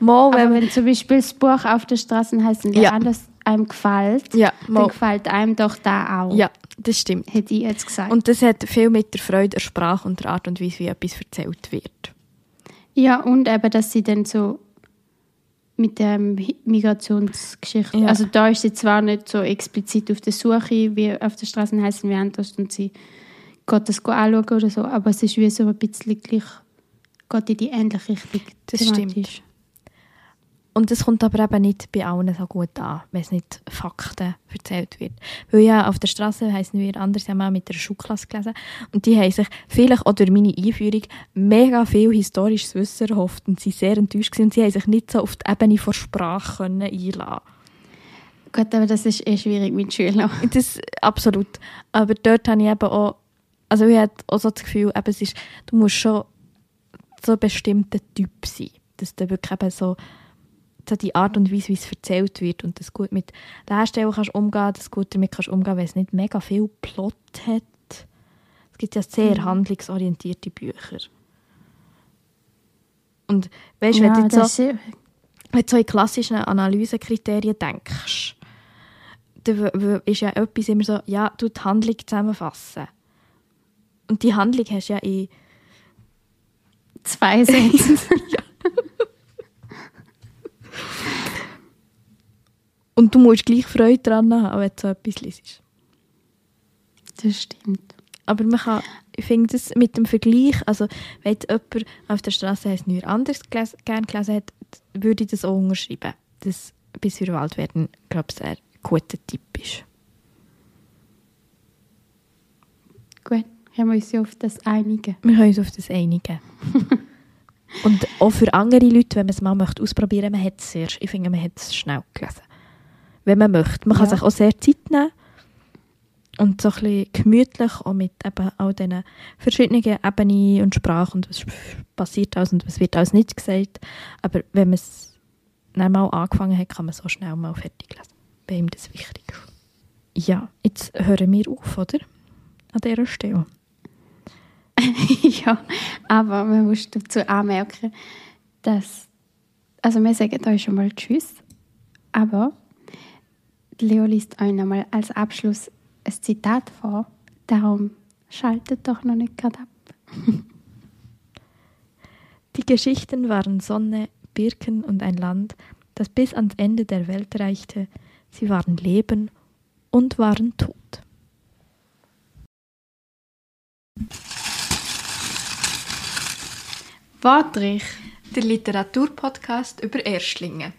Mal, wenn wenn zum Beispiel das Buch auf der Straße heißt und Ja. anders einem gefällt, ja, dann gefällt einem doch da auch. ja, das stimmt. Hätte ich jetzt gesagt. Und das hat viel mit der Freude der Sprache und der Art und Weise, wie etwas erzählt wird. ja, und eben, dass sie dann so mit der Migrationsgeschichte, Ja. also da ist sie zwar nicht so explizit auf der Suche, wie auf der Straße heißen wie anders und sie geht das anschauen oder so, aber es ist wie so ein bisschen gleich, geht in die ähnliche Richtung. Das thematisch. Und das kommt aber eben nicht bei allen so gut an, wenn es nicht Fakten erzählt wird. Weil ja, auf der Straße heißen wir anders ja mal mit der Schulklasse gelesen. Und die haben sich vielleicht auch durch meine Einführung mega viel historisches Wissen erhofft und sie sehr enttäuscht gewesen. Und sie haben sich nicht so auf die Ebene von Sprache können einlassen Gut, aber das ist eh schwierig mit Schülern. Das absolut. Aber dort habe ich eben auch Also ich habe auch so das Gefühl, eben, es ist, du musst schon so ein bestimmter Typ sein, dass du wirklich eben so, so die Art und Weise, wie es erzählt wird und das gut mit Lehrstellen kannst umgehen, das gut damit kannst umgehen, weil es nicht mega viel Plot hat. Es gibt ja sehr Mhm. handlungsorientierte Bücher. Und weißt, ja, wenn du so, wenn du so in klassischen Analysekriterien denkst, dann ist ja etwas immer so, ja, du die Handlung zusammenfassen. Und die Handlung hast du ja in zwei Sätze. Und du musst gleich Freude daran haben, wenn du so etwas liest. das stimmt. Aber man kann, ich finde das mit dem Vergleich, also wenn jetzt jemand auf der Straße heißt, nichts anderes geles- gern gelesen hat, würde ich das auch unterschreiben. Dass bis wir Wald werden, glaube ich, ein guter Tipp ist. Gut, haben wir uns auf das einigen. Wir können uns auf das einigen. Und auch für andere Leute, wenn man es mal möchte ausprobieren möchte, man hat es sehr, ich finde, man hat es schnell gelesen. Wenn man möchte. Man kann Ja. sich auch sehr Zeit nehmen und so ein bisschen gemütlich auch mit eben all diesen verschiedenen Ebenen und Sprachen und was passiert alles und was wird alles nicht gesagt. Aber wenn man es dann mal angefangen hat, kann man so schnell mal fertig lesen. Bei ihm das wichtig. Ja, jetzt hören wir auf, oder? An dieser Stelle. ja, aber man muss dazu anmerken, dass, also wir sagen euch schon mal Tschüss, aber Leo liest euch nochmal als Abschluss ein Zitat vor, darum schaltet doch noch nicht gerade ab. Die Geschichten waren Sonne, Birken und ein Land, das bis ans Ende der Welt reichte. Sie waren Leben und waren Tod. Wortreich. Der Literaturpodcast über Erstlinge.